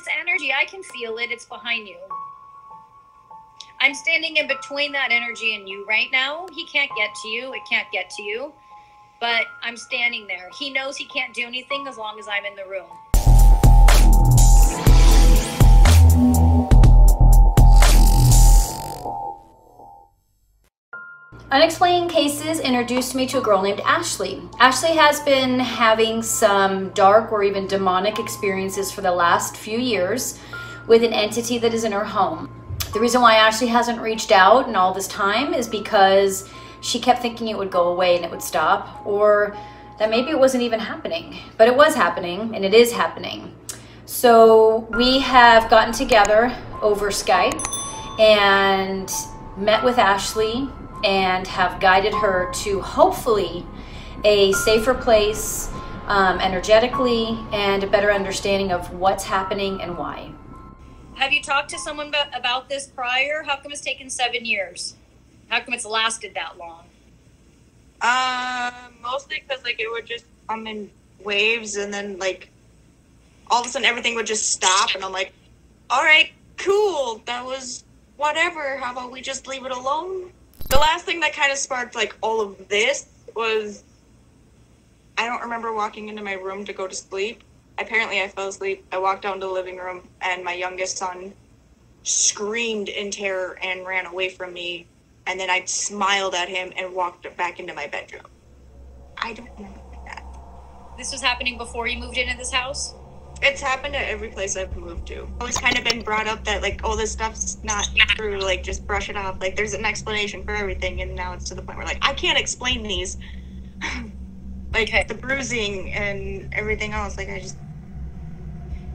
this energy, I can feel it. It's behind you. I'm standing in between that energy and you right now. He can't get to you. It can't get to you. But I'm standing there. He knows he can't do anything as long as I'm in the room. Unexplained Cases introduced me to a girl named Ashley. Ashley has been having some dark or even demonic experiences for the last few years with an entity that is in her home. The reason why Ashley hasn't reached out in all this time is because she kept thinking it would go away and it would stop, or that maybe it wasn't even happening. But it was happening, and it is happening. So we have gotten together over Skype and met with Ashley and have guided her to hopefully a safer place um, energetically and a better understanding of what's happening and why. Have you talked to someone about, about this prior? How come it's taken seven years? How come it's lasted that long? Uh, mostly because like it would just come in waves, and then like all of a sudden everything would just stop, and I'm like, all right, cool, that was whatever. How about we just leave it alone? The last thing that kind of sparked like all of this was I don't remember walking into my room to go to sleep, apparently I fell asleep. I walked down to the living room and my youngest son screamed in terror and ran away from me. And then I smiled at him and walked back into my bedroom. I don't remember that. This was happening before you moved into this house? It's happened at every place I've moved to. Always kind of been brought up that like, oh, this stuff's not true. Like, just brush it off. Like, there's an explanation for everything, and now it's to the point where like I can't explain these. like okay. the bruising and everything else. Like, I just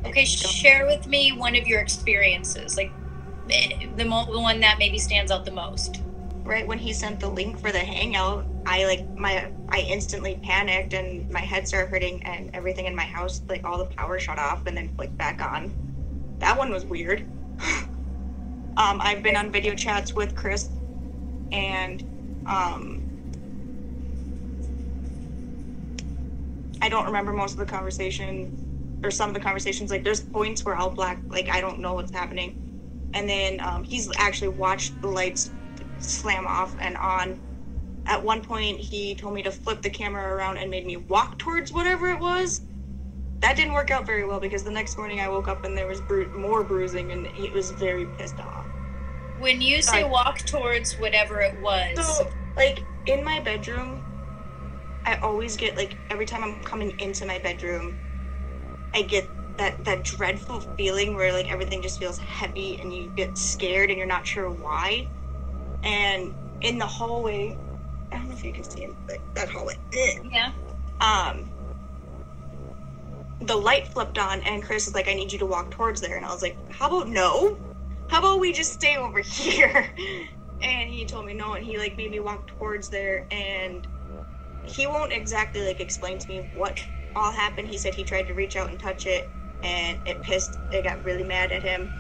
Okay, share with me one of your experiences, like eh, the, mo- the one that maybe stands out the most. Right when he sent the link for the hangout, I like my I instantly panicked and my head started hurting and everything in my house like all the power shut off and then flicked back on. That one was weird. um, I've been on video chats with Chris and um, I don't remember most of the conversation or some of the conversations like there's points where i'll black like i don't know what's happening and then um, he's actually watched the lights slam off and on. At one point he told me to flip the camera around and made me walk towards whatever it was. That didn't work out very well because the next morning i woke up and there was bru- more bruising and he was very pissed off. When you say uh, walk towards whatever it was so like in my bedroom i always get like every time i'm coming into my bedroom I get that that dreadful feeling where like everything just feels heavy and you get scared and you're not sure why. And in the hallway, I don't know if you can see it, but that hallway. Yeah. Um. The light flipped on, and Chris was like, "I need you to walk towards there," and I was like, "How about no? How about we just stay over here?" and he told me no, and he like made me walk towards there, and he won't exactly like explain to me what all happened, he said he tried to reach out and touch it, and it pissed. It got really mad at him,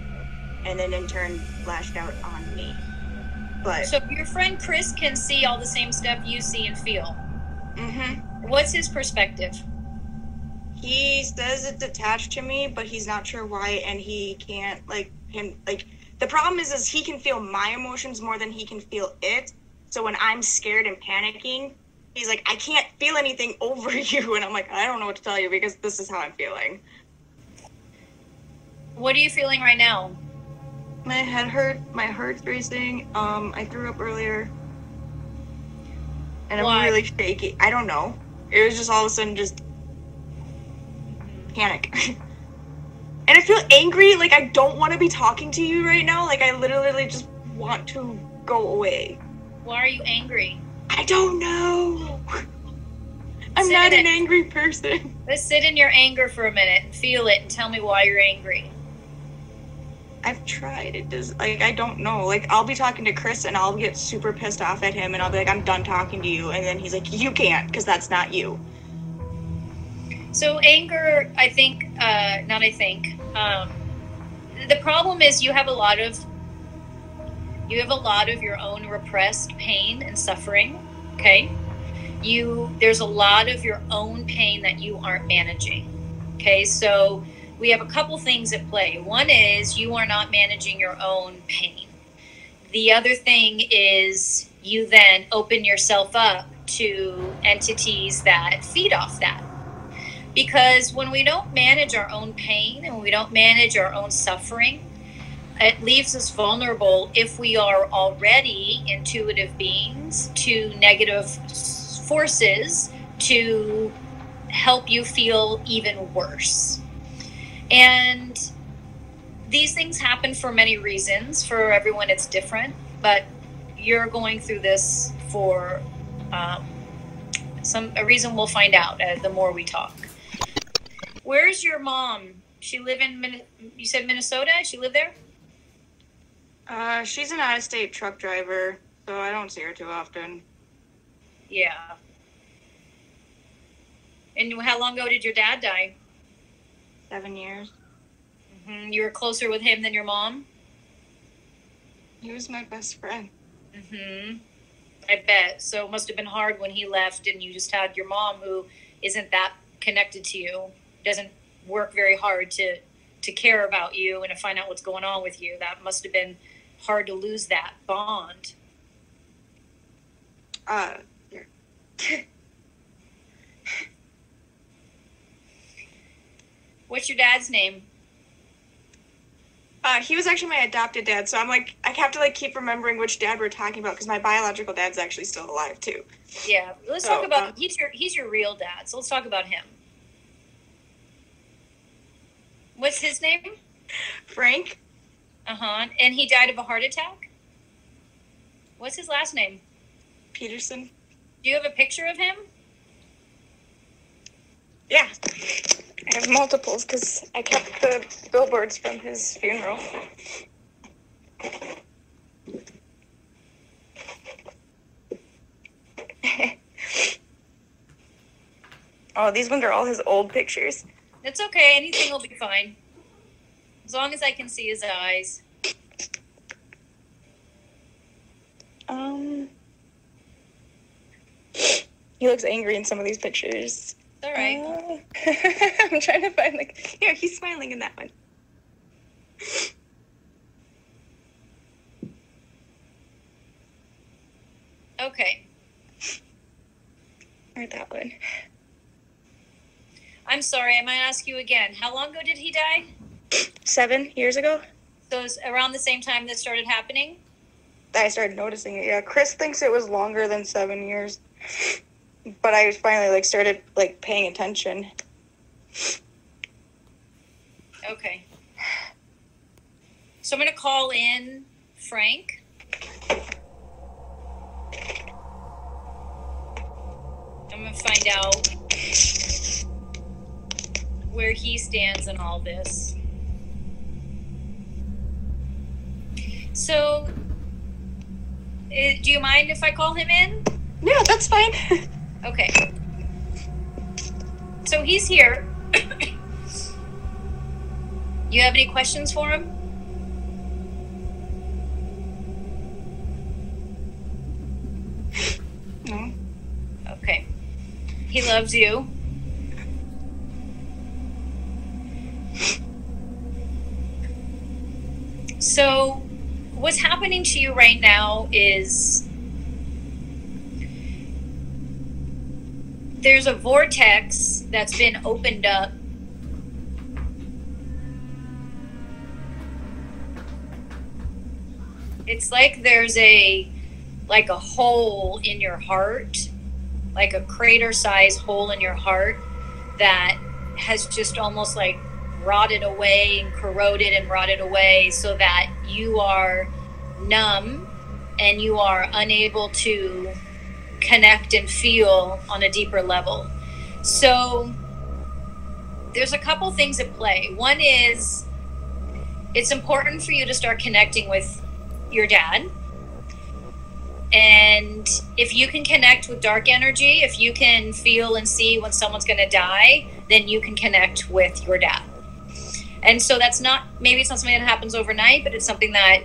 and then in turn lashed out on me. But so your friend Chris can see all the same stuff you see and feel. Mm-hmm. What's his perspective? He says it's attached to me, but he's not sure why, and he can't like him like. The problem is, is he can feel my emotions more than he can feel it. So when I'm scared and panicking, he's like, I can't feel anything over you. And I'm like, I don't know what to tell you because this is how I'm feeling. What are you feeling right now? My head hurt, my heart's racing. Um, I threw up earlier. And I'm really shaky. I don't know. It was just all of a sudden just panic. and I feel angry, like I don't want to be talking to you right now. Like I literally just want to go away. Why are you angry? I don't know. I'm sit not an angry person. Let's sit in your anger for a minute and feel it and tell me why you're angry. I've tried. It does like I don't know. Like I'll be talking to Chris and I'll get super pissed off at him and I'll be like, I'm done talking to you, and then he's like, You can't because that's not you. So anger, I think, uh, not I think. Um, the problem is you have a lot of you have a lot of your own repressed pain and suffering okay you there's a lot of your own pain that you aren't managing okay so we have a couple things at play. One is you are not managing your own pain. The other thing is you then open yourself up to entities that feed off that. Because when we don't manage our own pain and we don't manage our own suffering, it leaves us vulnerable if we are already intuitive beings to negative forces to help you feel even worse. And these things happen for many reasons. For everyone, it's different, but you're going through this for um, some a reason we'll find out uh, the more we talk. Where's your mom? She live in you said Minnesota. She live there. Uh, she's an out-of-state truck driver, so I don't see her too often. Yeah. And how long ago did your dad die? Seven years. Mm-hmm. You were closer with him than your mom. He was my best friend. Mm-hmm. I bet. So it must have been hard when he left, and you just had your mom, who isn't that connected to you, doesn't work very hard to to care about you and to find out what's going on with you. That must have been hard to lose that bond. Uh, What's your dad's name? Uh, he was actually my adopted dad, so I'm like, I have to like keep remembering which dad we're talking about because my biological dad's actually still alive too. Yeah, let's So, talk about uh, he's your he's your real dad. So let's talk about him. What's his name? Frank, Uh huh. And he died of a heart attack. What's his last name? Peterson. Do you have a picture of him? Yeah, I have multiples because I kept the billboards from his funeral. oh, these ones are all his old pictures. It's okay. Anything will be fine. As long as I can see his eyes. Um, he looks angry in some of these pictures. All right. Uh, I'm trying to find like here. He's smiling in that one. Okay. Or that one. I'm sorry. I might ask you again. How long ago did he die? Seven years ago, So it was around the same time this started happening. I started noticing it. Yeah, Chris thinks it was longer than seven years, but I finally like started like paying attention. Okay. So I'm going to call in Frank. I'm going to find out where he stands in all this. So, do you mind if I call him in? Yeah, that's fine. Okay. So he's here. you have any questions for him? no. Okay. He loves you. So, what's happening to you right now is there's a vortex that's been opened up. It's like there's a like a hole in your heart, like a crater size hole in your heart that has just almost like rotted away and corroded and rotted away so that you are numb and you are unable to connect and feel on a deeper level. So there's a couple things at play. One is it's important for you to start connecting with your dad. And if you can connect with dark energy, if you can feel and see when someone's going to die, then you can connect with your dad. And so that's not maybe it's not something that happens overnight, but it's something that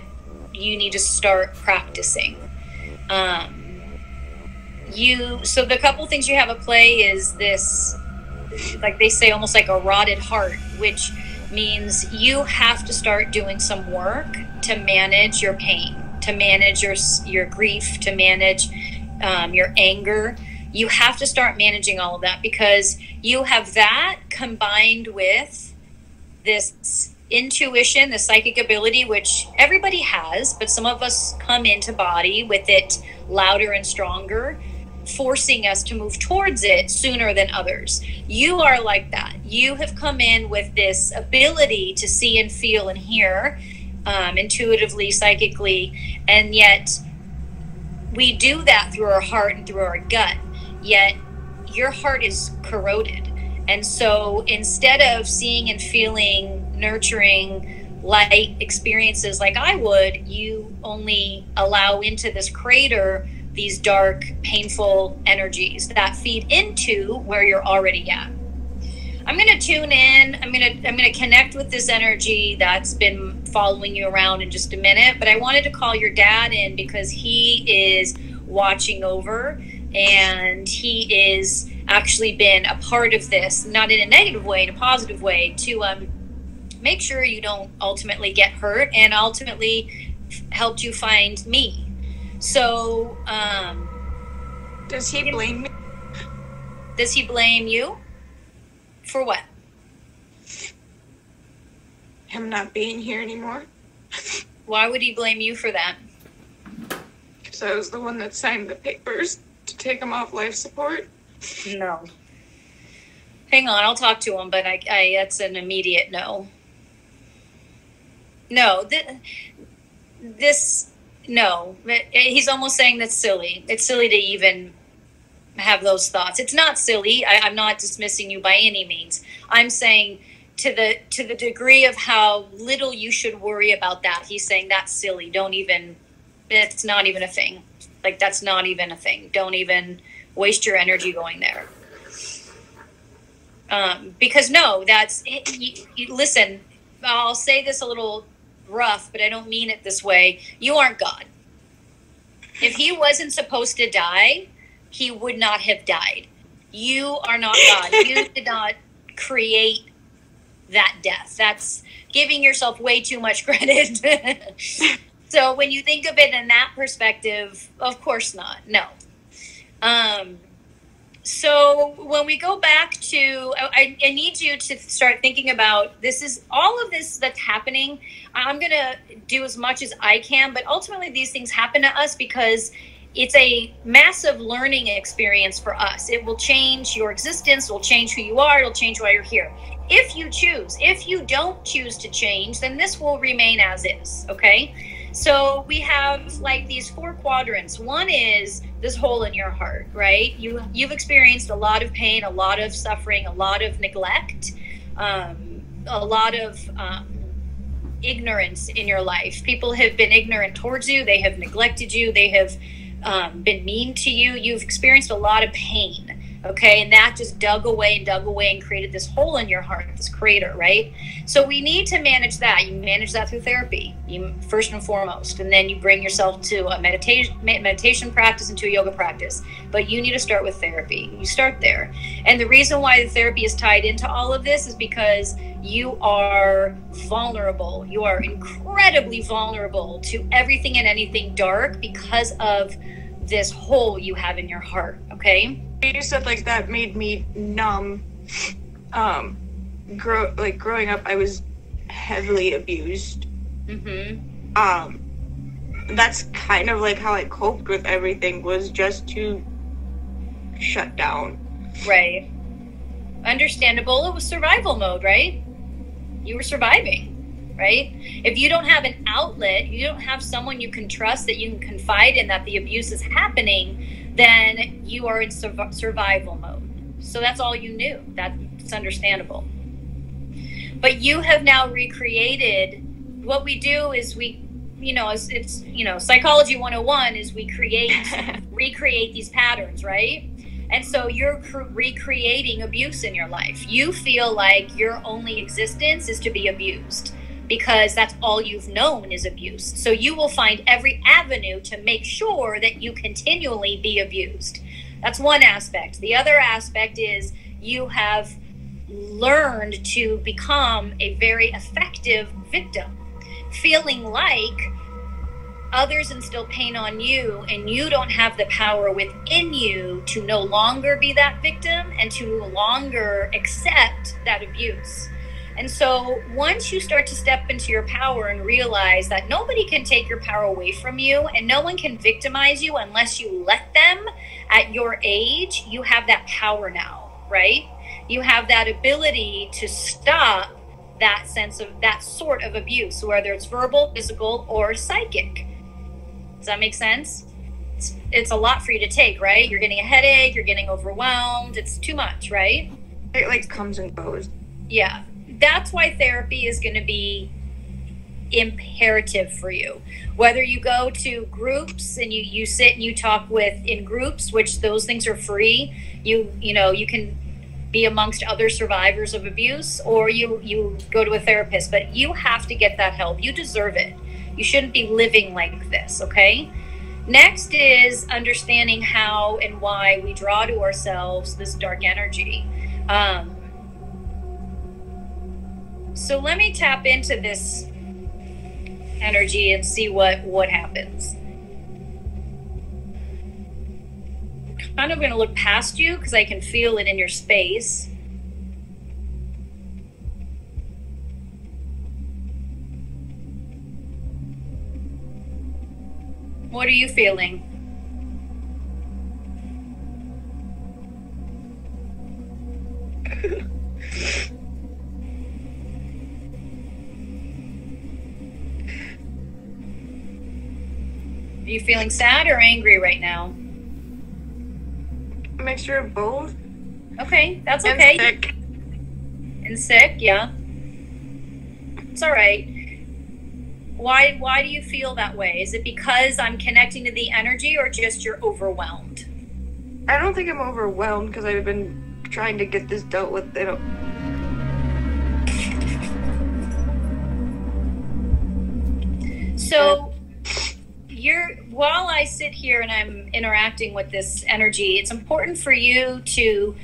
you need to start practicing. Um, you so the couple things you have at play is this like they say almost like a rotted heart which means you have to start doing some work to manage your pain, to manage your your grief, to manage um, your anger. You have to start managing all of that because you have that combined with this intuition, the psychic ability, which everybody has, but some of us come into body with it louder and stronger, forcing us to move towards it sooner than others. You are like that. You have come in with this ability to see and feel and hear um, intuitively, psychically, and yet we do that through our heart and through our gut. Yet your heart is corroded. And so instead of seeing and feeling nurturing light experiences like I would, you only allow into this crater these dark, painful energies that feed into where you're already at. I'm going to tune in. I'm going to I'm going to connect with this energy that's been following you around in just a minute, but I wanted to call your dad in because he is watching over and he is actually been a part of this, not in a negative way, in a positive way, to um, make sure you don't ultimately get hurt and ultimately helped you find me. So, um, does he blame me? Does he blame you? For what? Him not being here anymore. Why would he blame you for that? Because I was the one that signed the papers to take him off life support. No. Hang on, I'll talk to him, but I, I that's an immediate no. No, th- this no. He's almost saying that's silly. It's silly to even have those thoughts. It's not silly. I, I'm not dismissing you by any means. I'm saying to the to the degree of how little you should worry about that. He's saying that's silly. Don't even. It's not even a thing. Like that's not even a thing. Don't even waste your energy going there. Um, because no, that's you, listen. I'll say this a little rough, but I don't mean it this way. You aren't God. If he wasn't supposed to die, he would not have died. You are not God. You did not create that death. That's giving yourself way too much credit. so when you think of it in that perspective, of course not. No. Um, so when we go back to I, I, need you to start thinking about this is all of this that's happening i'm going to do as much as i can but ultimately these things happen to us because it's a massive learning experience for us. It will change your existence it will change who you are it'll change why you're here. If you choose if you don't choose to change then this will remain as is okay so we have like these four quadrants. One is this hole in your heart, right? You you've experienced a lot of pain, a lot of suffering, a lot of neglect, um, a lot of um, ignorance in your life. People have been ignorant towards you. They have neglected you. They have um, been mean to you. You've experienced a lot of pain okay? And that just dug away and dug away and created this hole in your heart this crater right? So we need to manage that. You manage that through therapy you first and foremost and then you bring yourself to a meditation meditation practice and to a yoga practice. But you need to start with therapy. You start there. And the reason why the therapy is tied into all of this is because you are vulnerable. You are incredibly vulnerable to everything and anything dark because of this hole you have in your heart okay you said like that made me numb. Um, grow like growing up, I was heavily abused. Mm-hmm. Um, that's kind of like how I coped with everything was just to shut down. Right. Understandable. It was survival mode, right? You were surviving, right? If you don't have an outlet, you don't have someone you can trust that you can confide in that the abuse is happening then you are in survival mode. So that's all you knew. That's understandable. But you have now recreated what we do is we you know it's, it's you know psychology 101 is we create recreate these patterns right and so you're cr- recreating abuse in your life you feel like your only existence is to be abused because that's all you've known is abuse. So you will find every avenue to make sure that you continually be abused. That's one aspect. The other aspect is you have learned to become a very effective victim, feeling like others instill pain on you and you don't have the power within you to no longer be that victim and to no longer accept that abuse. And so once you start to step into your power and realize that nobody can take your power away from you and no one can victimize you unless you let them at your age, you have that power now, right? You have that ability to stop that sense of that sort of abuse, whether it's verbal, physical, or psychic. Does that make sense? It's, it's a lot for you to take, right? You're getting a headache, you're getting overwhelmed. It's too much, right? It like comes and goes. Yeah that's why therapy is going to be imperative for you. Whether you go to groups and you you sit and you talk with in groups which those things are free you you know you can be amongst other survivors of abuse or you you go to a therapist but you have to get that help. You deserve it. You shouldn't be living like this okay? Next is understanding how and why we draw to ourselves this dark energy. Um, so let me tap into this energy and see what what happens. I'm kind of going to look past you because I can feel it in your space. What are you feeling? Are you feeling sad or angry right now? A mixture of both. Okay, that's okay. And sick. And sick, yeah. It's all right. Why why do you feel that way? Is it because I'm connecting to the energy or just you're overwhelmed? I don't think I'm overwhelmed because I've been trying to get this dealt with. They don't. So you're while I sit here and I'm interacting with this energy, it's important for you to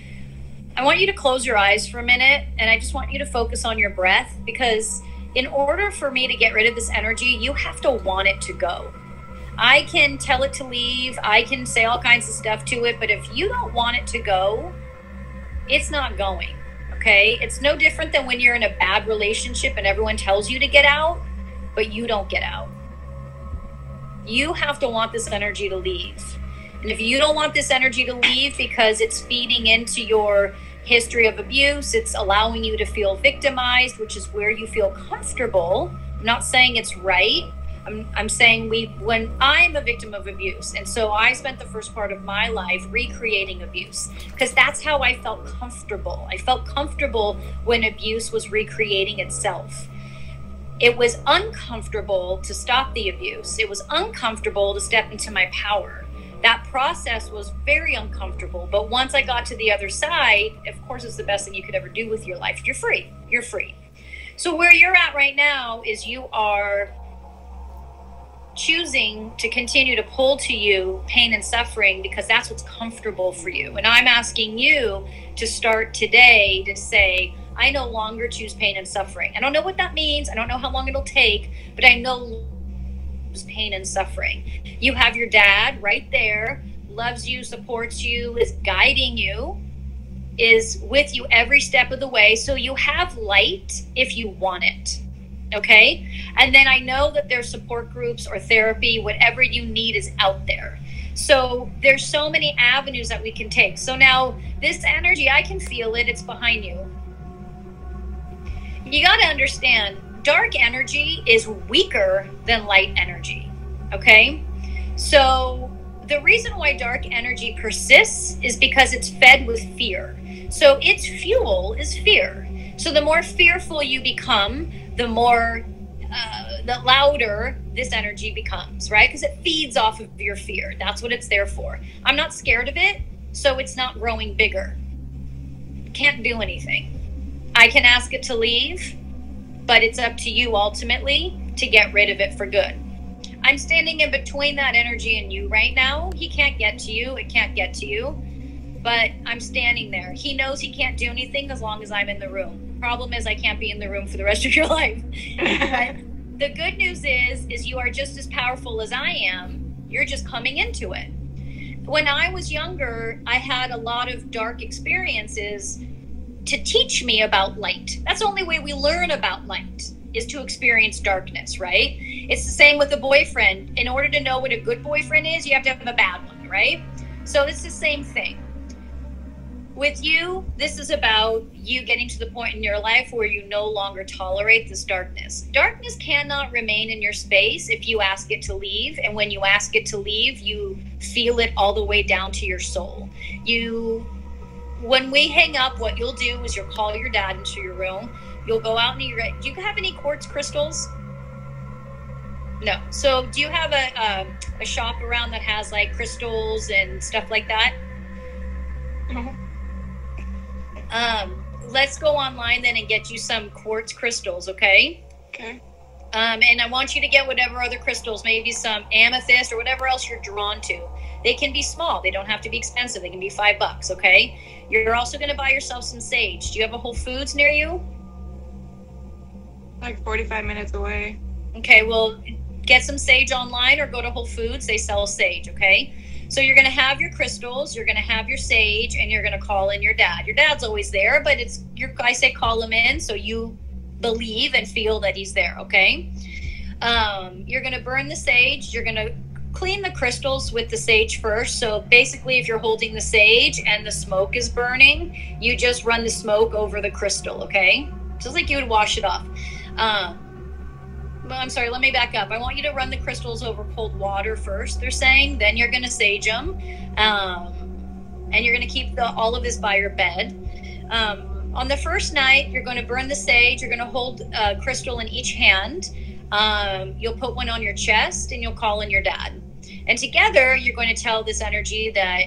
I want you to close your eyes for a minute and I just want you to focus on your breath because in order for me to get rid of this energy, you have to want it to go. I can tell it to leave, I can say all kinds of stuff to it, but if you don't want it to go, it's not going. Okay? It's no different than when you're in a bad relationship and everyone tells you to get out, but you don't get out you have to want this energy to leave. And if you don't want this energy to leave because it's feeding into your history of abuse, it's allowing you to feel victimized, which is where you feel comfortable. I'm not saying it's right. I'm, I'm saying we when I'm a victim of abuse, and so I spent the first part of my life recreating abuse because that's how I felt comfortable. I felt comfortable when abuse was recreating itself it was uncomfortable to stop the abuse. It was uncomfortable to step into my power. That process was very uncomfortable. But once I got to the other side, of course, it's the best thing you could ever do with your life. You're free. You're free. So, where you're at right now is you are choosing to continue to pull to you pain and suffering because that's what's comfortable for you. And I'm asking you to start today to say, I no longer choose pain and suffering. I don't know what that means. I don't know how long it'll take, but I know pain and suffering. You have your dad right there, loves you, supports you, is guiding you, is with you every step of the way. So you have light if you want it. Okay. And then I know that there's support groups or therapy, whatever you need is out there. So there's so many avenues that we can take. So now this energy, I can feel it. It's behind you you got to understand dark energy is weaker than light energy. Okay. So the reason why dark energy persists is because it's fed with fear. So its fuel is fear. So the more fearful you become, the more, uh, the louder this energy becomes, right? Because it feeds off of your fear. That's what it's there for. I'm not scared of it, so it's not growing bigger. Can't do anything. I can ask it to leave, but it's up to you ultimately to get rid of it for good. I'm standing in between that energy and you right now. He can't get to you, it can't get to you. but I'm standing there. He knows he can't do anything as long as I'm in the room. Problem is, I can't be in the room for the rest of your life. but the good news is, is you are just as powerful as I am. You're just coming into it. When I was younger, I had a lot of dark experiences to teach me about light. That's the only way we learn about light is to experience darkness, right? It's the same with a boyfriend. In order to know what a good boyfriend is, you have to have a bad one, right? So it's the same thing. With you, this is about you getting to the point in your life where you no longer tolerate this darkness. Darkness cannot remain in your space if you ask it to leave. And when you ask it to leave, you feel it all the way down to your soul. You when we hang up, what you'll do is you'll call your dad into your room. You'll go out and you're. do you have any quartz crystals? No. So do you have a, a, a shop around that has like crystals and stuff like that? Mm-hmm. Um, let's go online then and get you some quartz crystals, okay? Okay. Um, and I want you to get whatever other crystals, maybe some amethyst or whatever else you're drawn to. They can be small. They don't have to be expensive. They can be five bucks, okay? You're also going to buy yourself some sage. Do you have a Whole Foods near you? Like 45 minutes away. Okay, well, get some sage online or go to Whole Foods. They sell sage, okay? So you're going to have your crystals, you're going to have your sage, and you're going to call in your dad. Your dad's always there, but it's your I say call him in so you believe and feel that he's there, okay? Um, you're going to burn the sage, you're going to clean the crystals with the sage first. So basically, if you're holding the sage and the smoke is burning, you just run the smoke over the crystal, okay? Just like you would wash it off. Um, well, I'm sorry, let me back up. I want you to run the crystals over cold water first, they're saying. Then you're going to sage them. Um, and you're going to keep the, all of this by your bed. Um, on the first night, you're going to burn the sage. You're going to hold a crystal in each hand. Um, you'll put one on your chest and you'll call in your dad. And together, you're going to tell this energy that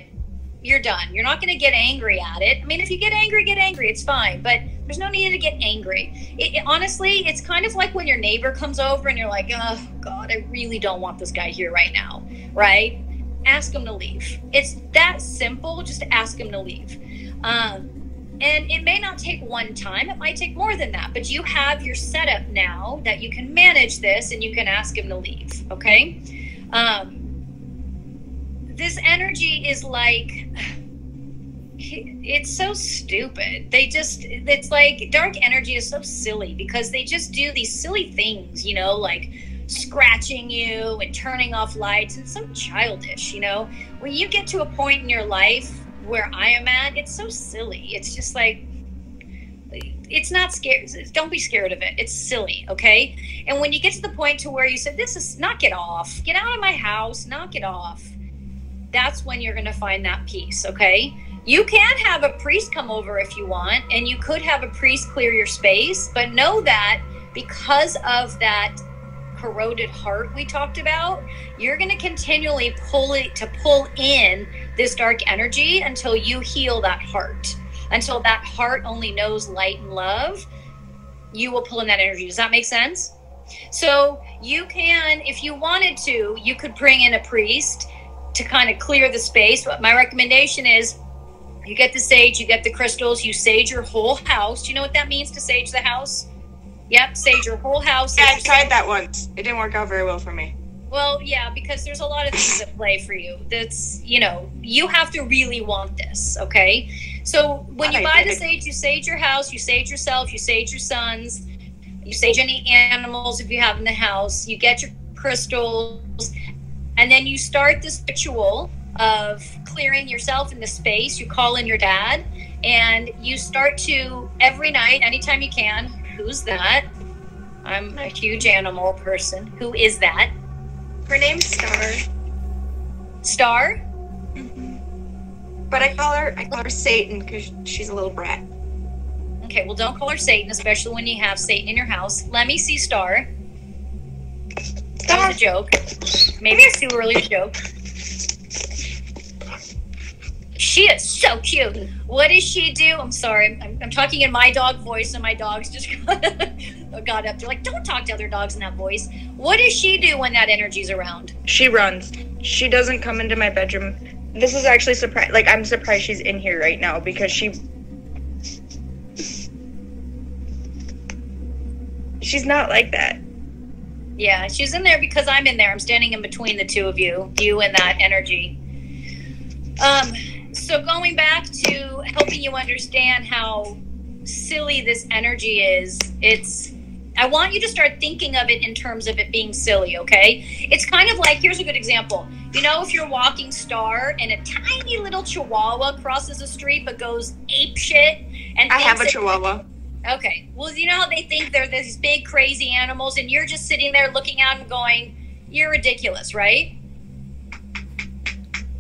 you're done. You're not going to get angry at it. I mean, if you get angry, get angry. It's fine. But there's no need to get angry. It, it, honestly, it's kind of like when your neighbor comes over and you're like, oh, God, I really don't want this guy here right now. Right? Ask him to leave. It's that simple. Just ask him to leave. Um, and it may not take one time, it might take more than that. But you have your setup now that you can manage this and you can ask him to leave. Okay? Um, this energy is like it's so stupid. They just it's like dark energy is so silly because they just do these silly things, you know, like scratching you and turning off lights and so childish, you know. When you get to a point in your life where I am at, it's so silly. It's just like it's not scared don't be scared of it it's silly okay and when you get to the point to where you said this is knock it off get out of my house knock it off that's when you're going to find that peace, okay? You can have a priest come over if you want, and you could have a priest clear your space, but know that because of that corroded heart we talked about, you're going to continually pull it to pull in this dark energy until you heal that heart. Until that heart only knows light and love, you will pull in that energy. Does that make sense? So you can, if you wanted to, you could bring in a priest to kind of clear the space. But my recommendation is you get the sage, you get the crystals, you sage your whole house. Do you know what that means to sage the house? Yep, sage your whole house. Yeah, I tried that once. It didn't work out very well for me. Well, yeah, because there's a lot of things at play for you. That's, you know, you have to really want this, okay? So when you buy the sage, you sage your house, you sage yourself, you sage your sons, you sage any animals if you have in the house, you get your crystals, and then you start this ritual of clearing yourself in the space. You call in your dad and you start to every night, anytime you can. Who's that? I'm a huge animal person. Who is that? Her name's Star. Star? Mm-hmm. But I call her I call her Satan because she's a little brat. Okay, well don't call her Satan, especially when you have Satan in your house. Let me see Star. That was a joke. Maybe it's too early joke. She is so cute. What does she do? I'm sorry. I'm, I'm talking in my dog voice, and my dogs just got up. They're like, don't talk to other dogs in that voice. What does she do when that energy's around? She runs. She doesn't come into my bedroom this is actually surprised. Like I'm surprised she's in here right now because she. She's not like that. Yeah, she's in there because I'm in there. I'm standing in between the two of you, you and that energy. Um, so going back to helping you understand how silly this energy is, it's I want you to start thinking of it in terms of it being silly, okay? It's kind of like here's a good example. You know, if you're walking star and a tiny little chihuahua crosses the street but goes ape shit and I have a it- chihuahua. Okay. Well, you know how they think they're these big crazy animals, and you're just sitting there looking out and going, "You're ridiculous," right?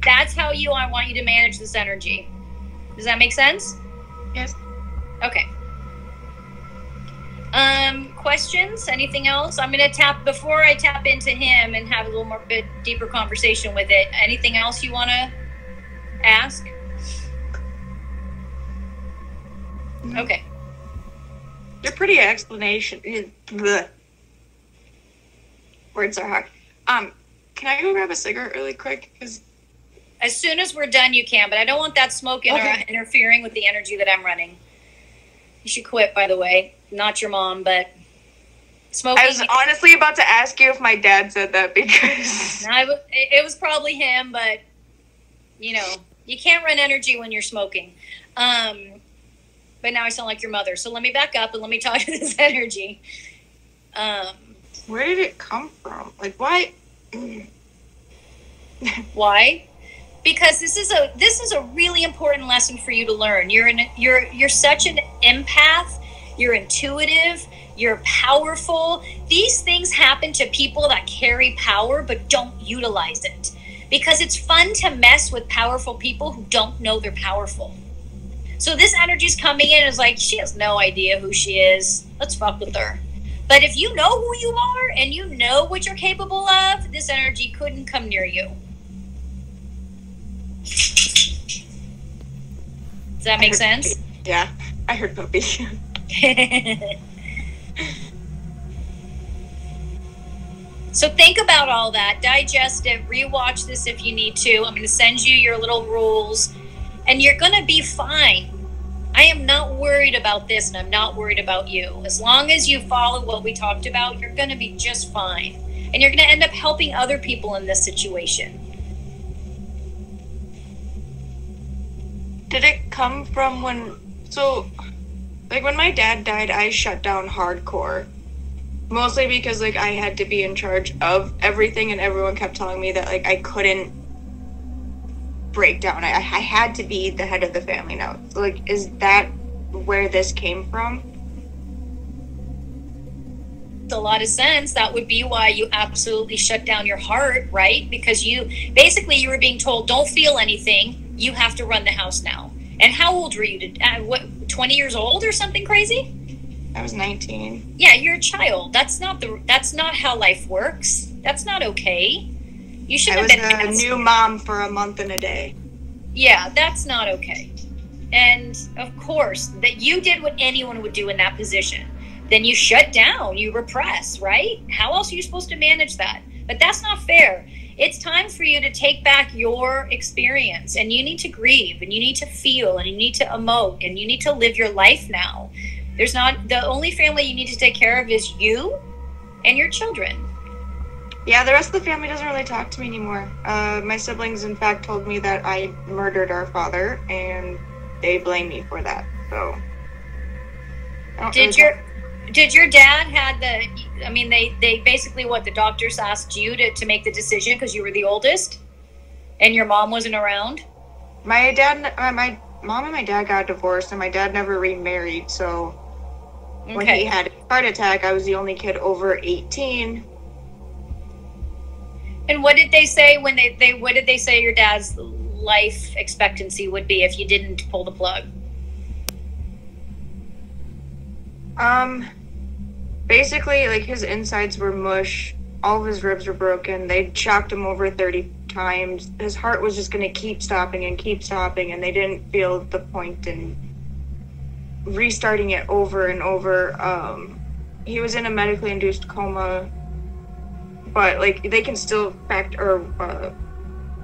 That's how you. I want you to manage this energy. Does that make sense? Yes. Okay. Um, questions? Anything else? I'm gonna tap before I tap into him and have a little more bit deeper conversation with it. Anything else you want to ask? Okay. They're pretty explanation. eh, bleh. Words are hard. Um, can I go grab a cigarette really quick? Because As soon as we're done, you can, but I don't want that smoke inter- Okay. interfering with the energy that I'm running. You should quit, by the way. Not your mom, but smoking. I was honestly about to ask you if my dad said that because I w- it it was probably him, but you know, you can't run energy when you're smoking. Um, but now I sound like your mother. So let me back up and let me talk to this energy. Um, where did it come from? Like why? Why? Because this is a this is a really important lesson for you to learn. You're an you're you're such an empath. You're intuitive. You're powerful. These things happen to people that carry power but don't utilize it. Because it's fun to mess with powerful people who don't know they're powerful. So this energy's coming in is like she has no idea who she is. Let's fuck with her. But if you know who you are and you know what you're capable of, this energy couldn't come near you. Does that make sense? Yeah, I heard puppy. so think about all that, digest it, rewatch this if you need to. I'm going to send you your little rules, and you're going to be fine. I am not worried about this, and I'm not worried about you. As long as you follow what we talked about, you're going to be just fine. And you're going to end up helping other people in this situation. Did it come from when? So, like when my dad died, I shut down hardcore. Mostly because like I had to be in charge of everything, and everyone kept telling me that like I couldn't break down. I, I had to be the head of the family now. Like, is that where this came from? a lot of sense. That would be why you absolutely shut down your heart, right? Because you basically you were being told, "Don't feel anything. You have to run the house now." And how old were you? To, uh, what, twenty years old or something crazy? I was 19. Yeah, you're a child. That's not the. That's not how life works. That's not okay. You should I have was been. a new mom for a month and a day. yeah, that's not okay. And of course, that you did what anyone would do in that position. Then you shut down, you repress, right? How else are you supposed to manage that? But that's not fair. It's time for you to take back your experience and you need to grieve and you need to feel and you need to emote and you need to live your life now. There's not the only family you need to take care of is you and your children. Yeah, the rest of the family doesn't really talk to me anymore. Uh, my siblings, in fact, told me that I murdered our father, and they blame me for that. So. Did your did your dad had the I mean they they basically what the doctors asked you to to make the decision because you were the oldest and your mom wasn't around? My dad, uh, my mom, and my dad got divorced, and my dad never remarried. So when he had a heart attack, I was the only kid over 18. And what did they say when they they what did they say your dad's life expectancy would be if you didn't pull the plug? Um, basically, like his insides were mush. All of his ribs were broken. They shocked him over 30 times. His heart was just going to keep stopping and keep stopping, and they didn't feel the point in restarting it over and over. Um, he was in a medically induced coma, but like they can still fact or uh,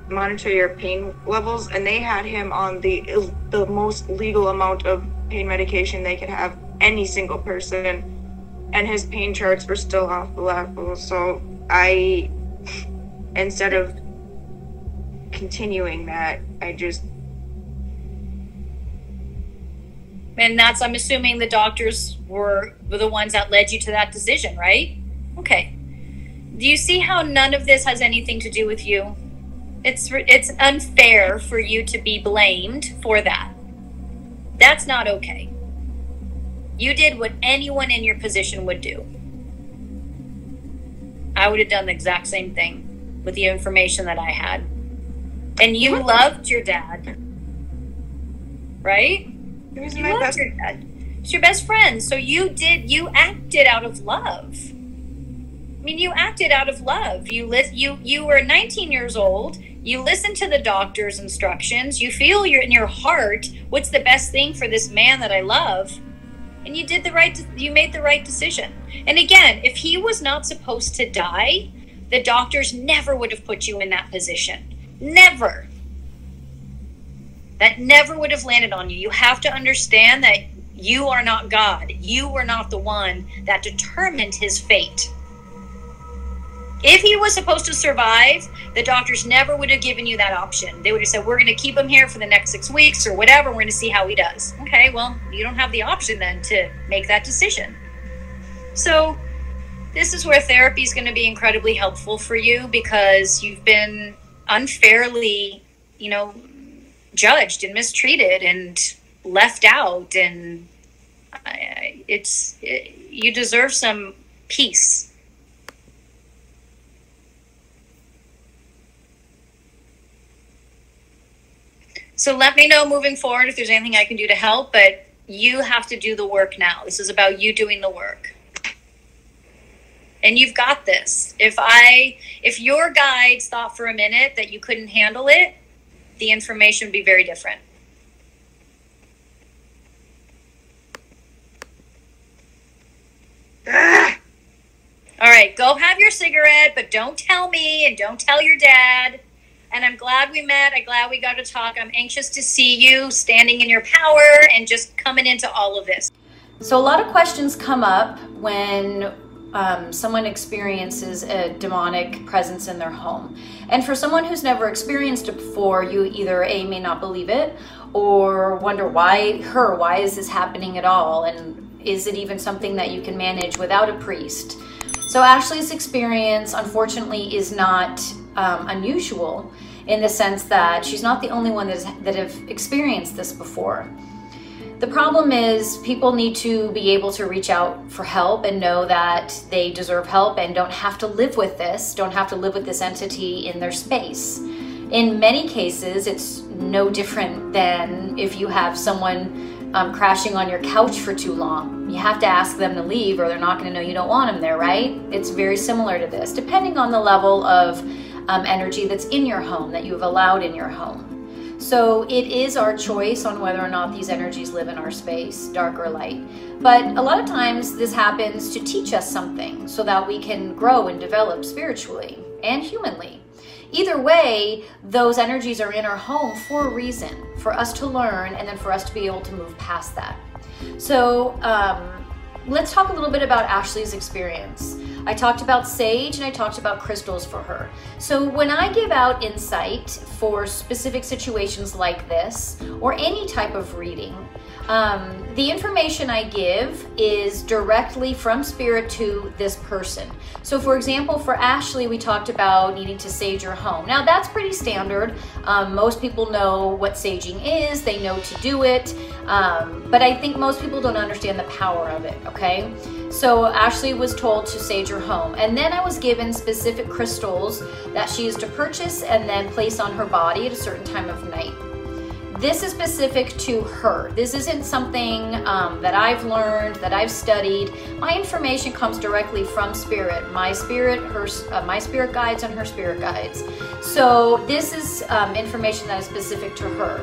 monitor your pain levels, and they had him on the the most legal amount of pain medication they could have any single person, and his pain charts were still off the level. So I, instead of continuing that, I just And that's, I'm assuming the doctors were, were the ones that led you to that decision, right? Okay. Do you see how none of this has anything to do with you? It's it's unfair for you to be blamed for that. That's not okay. You did what anyone in your position would do. I would have done the exact same thing with the information that I had. And you loved your dad. Right? he was You my loved best. your dad. It's your best friend. So you did. You acted out of love. Mean, you acted out of love. You lis- You you were 19 years old. You listened to the doctor's instructions. You feel you're in your heart. What's the best thing for this man that I love? And you did the right. You made the right decision. And again, if he was not supposed to die, the doctors never would have put you in that position. Never. That never would have landed on you. You have to understand that you are not God. You were not the one that determined his fate. If he was supposed to survive, the doctors never would have given you that option. They would have said, We're going to keep him here for the next six weeks or whatever. We're going to see how he does. Okay, well, you don't have the option then to make that decision. So, this is where therapy is going to be incredibly helpful for you because you've been unfairly, you know, judged and mistreated and left out and I- it's it, you deserve some peace so let me know moving forward if there's anything i can do to help but you have to do the work now this is about you doing the work and you've got this if i if your guides thought for a minute that you couldn't handle it the information would be very different. Ah! All right, go have your cigarette, but don't tell me and don't tell your dad. And I'm glad we met. I'm glad we got to talk. I'm anxious to see you standing in your power and just coming into all of this. So, a lot of questions come up when um, someone experiences a demonic presence in their home. And for someone who's never experienced it before, you either A, may not believe it, or wonder why her, why is this happening at all? And is it even something that you can manage without a priest? So, Ashley's experience, unfortunately, is not um, unusual in the sense that she's not the only one that, has, that have experienced this before. The problem is people need to be able to reach out for help and know that they deserve help and don't have to live with this, don't have to live with this entity in their space. In many cases, it's no different than if you have someone um, crashing on your couch for too long. You have to ask them to leave or they're not going to know you don't want them there, right? It's very similar to this, depending on the level of um, energy that's in your home, that you have allowed in your home. So it is our choice on whether or not these energies live in our space, dark or light. But a lot of times this happens to teach us something so that we can grow and develop spiritually and humanly. Either way, those energies are in our home for a reason, for us to learn and then for us to be able to move past that. So, um, let's talk a little bit about Ashley's experience. I talked about sage and I talked about crystals for her. So, when I give out insight for specific situations like this or any type of reading, um, the information I give is directly from spirit to this person. So, for example, for Ashley, we talked about needing to sage your home. Now, that's pretty standard. Um, most people know what saging is, they know to do it, um, but I think most people don't understand the power of it, okay? So, Ashley was told to sage her home, and then I was given specific crystals that she is to purchase and then place on her body at a certain time of night this is specific to her. This isn't something um, that I've learned, that I've studied. My information comes directly from spirit. My spirit, her, uh, my spirit guides, and her spirit guides. So this is um, information that is specific to her.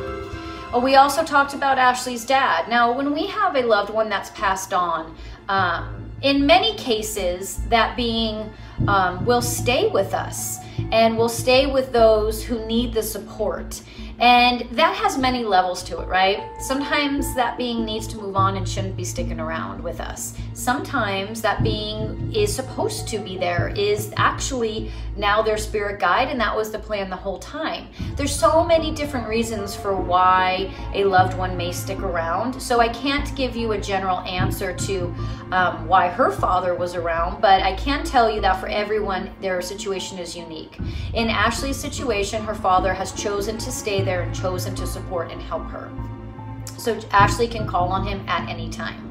Oh, we also talked about Ashley's dad. Now, when we have a loved one that's passed on, um, in many cases, that being um, will stay with us. and will stay with those who need the support. And that has many levels to it, right? Sometimes that being needs to move on and shouldn't be sticking around with us. Sometimes that being is supposed to be there, is actually now their spirit guide, and that was the plan the whole time. There's so many different reasons for why a loved one may stick around. So I can't give you a general answer to um, why her father was around, but I can tell you that for everyone, their situation is unique. In Ashley's situation, her father has chosen to stay there and chosen to support and help her. So Ashley can call on him at any time.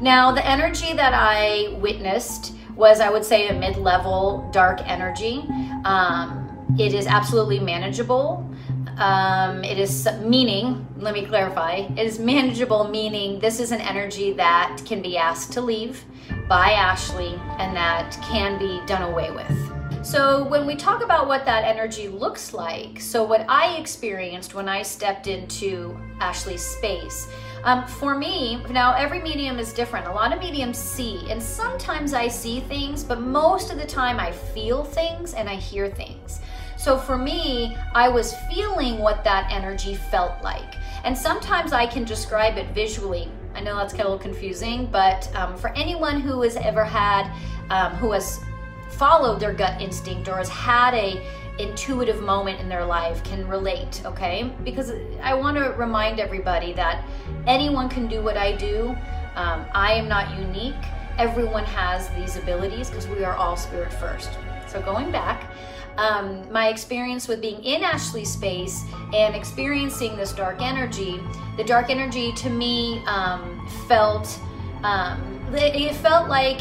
Now, the energy that I witnessed was, I would say, a mid level dark energy. Um, it is absolutely manageable. Um, it is meaning, let me clarify, it is manageable, meaning this is an energy that can be asked to leave by Ashley and that can be done away with. So, when we talk about what that energy looks like, so what I experienced when I stepped into Ashley's space, um, for me, now every medium is different. A lot of mediums see, and sometimes I see things, but most of the time I feel things and I hear things. So for me, I was feeling what that energy felt like. And sometimes I can describe it visually. I know that's kind of a little confusing, but um, for anyone who has ever had, um, who has followed their gut instinct or has had a intuitive moment in their life can relate, okay? Because I want to remind everybody that anyone can do what I do. Um, I am not unique. Everyone has these abilities because we are all spirit first. So going back, um, my experience with being in Ashley's space and experiencing this dark energy, the dark energy to me um, felt um, it felt like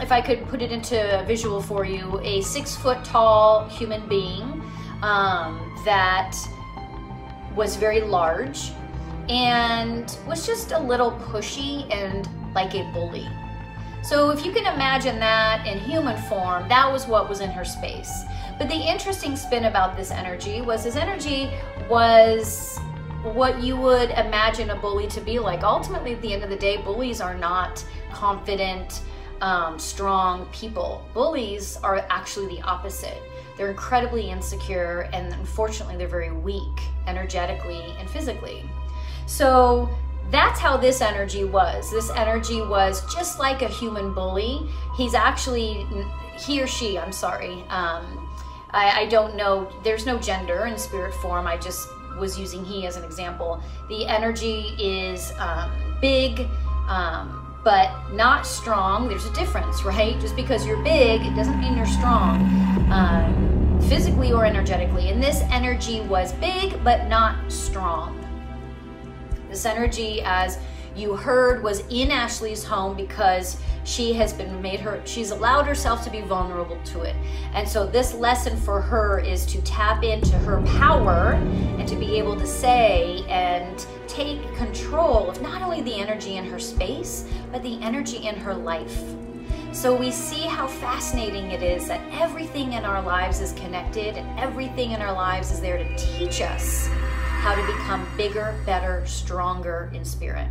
if I could put it into a visual for you, a six foot tall human being um, that was very large and was just a little pushy and like a bully. So if you can imagine that in human form, that was what was in her space. But the interesting spin about this energy was his energy was what you would imagine a bully to be like. Ultimately, at the end of the day, bullies are not confident, um, strong people. Bullies are actually the opposite. They're incredibly insecure and unfortunately they're very weak energetically and physically. So that's how this energy was. This energy was just like a human bully. He's actually, he or she, I'm sorry. Um, I, I don't know, there's no gender in spirit form. I just was using he as an example. The energy is um, big, um, but not strong. There's a difference, right? Just because you're big, it doesn't mean you're strong, um, physically or energetically. And this energy was big, but not strong. This energy, as you heard, was in Ashley's home because she has been made her she's allowed herself to be vulnerable to it and so this lesson for her is to tap into her power and to be able to say and take control of not only the energy in her space but the energy in her life so we see how fascinating it is that everything in our lives is connected and everything in our lives is there to teach us how to become bigger, better, stronger in spirit.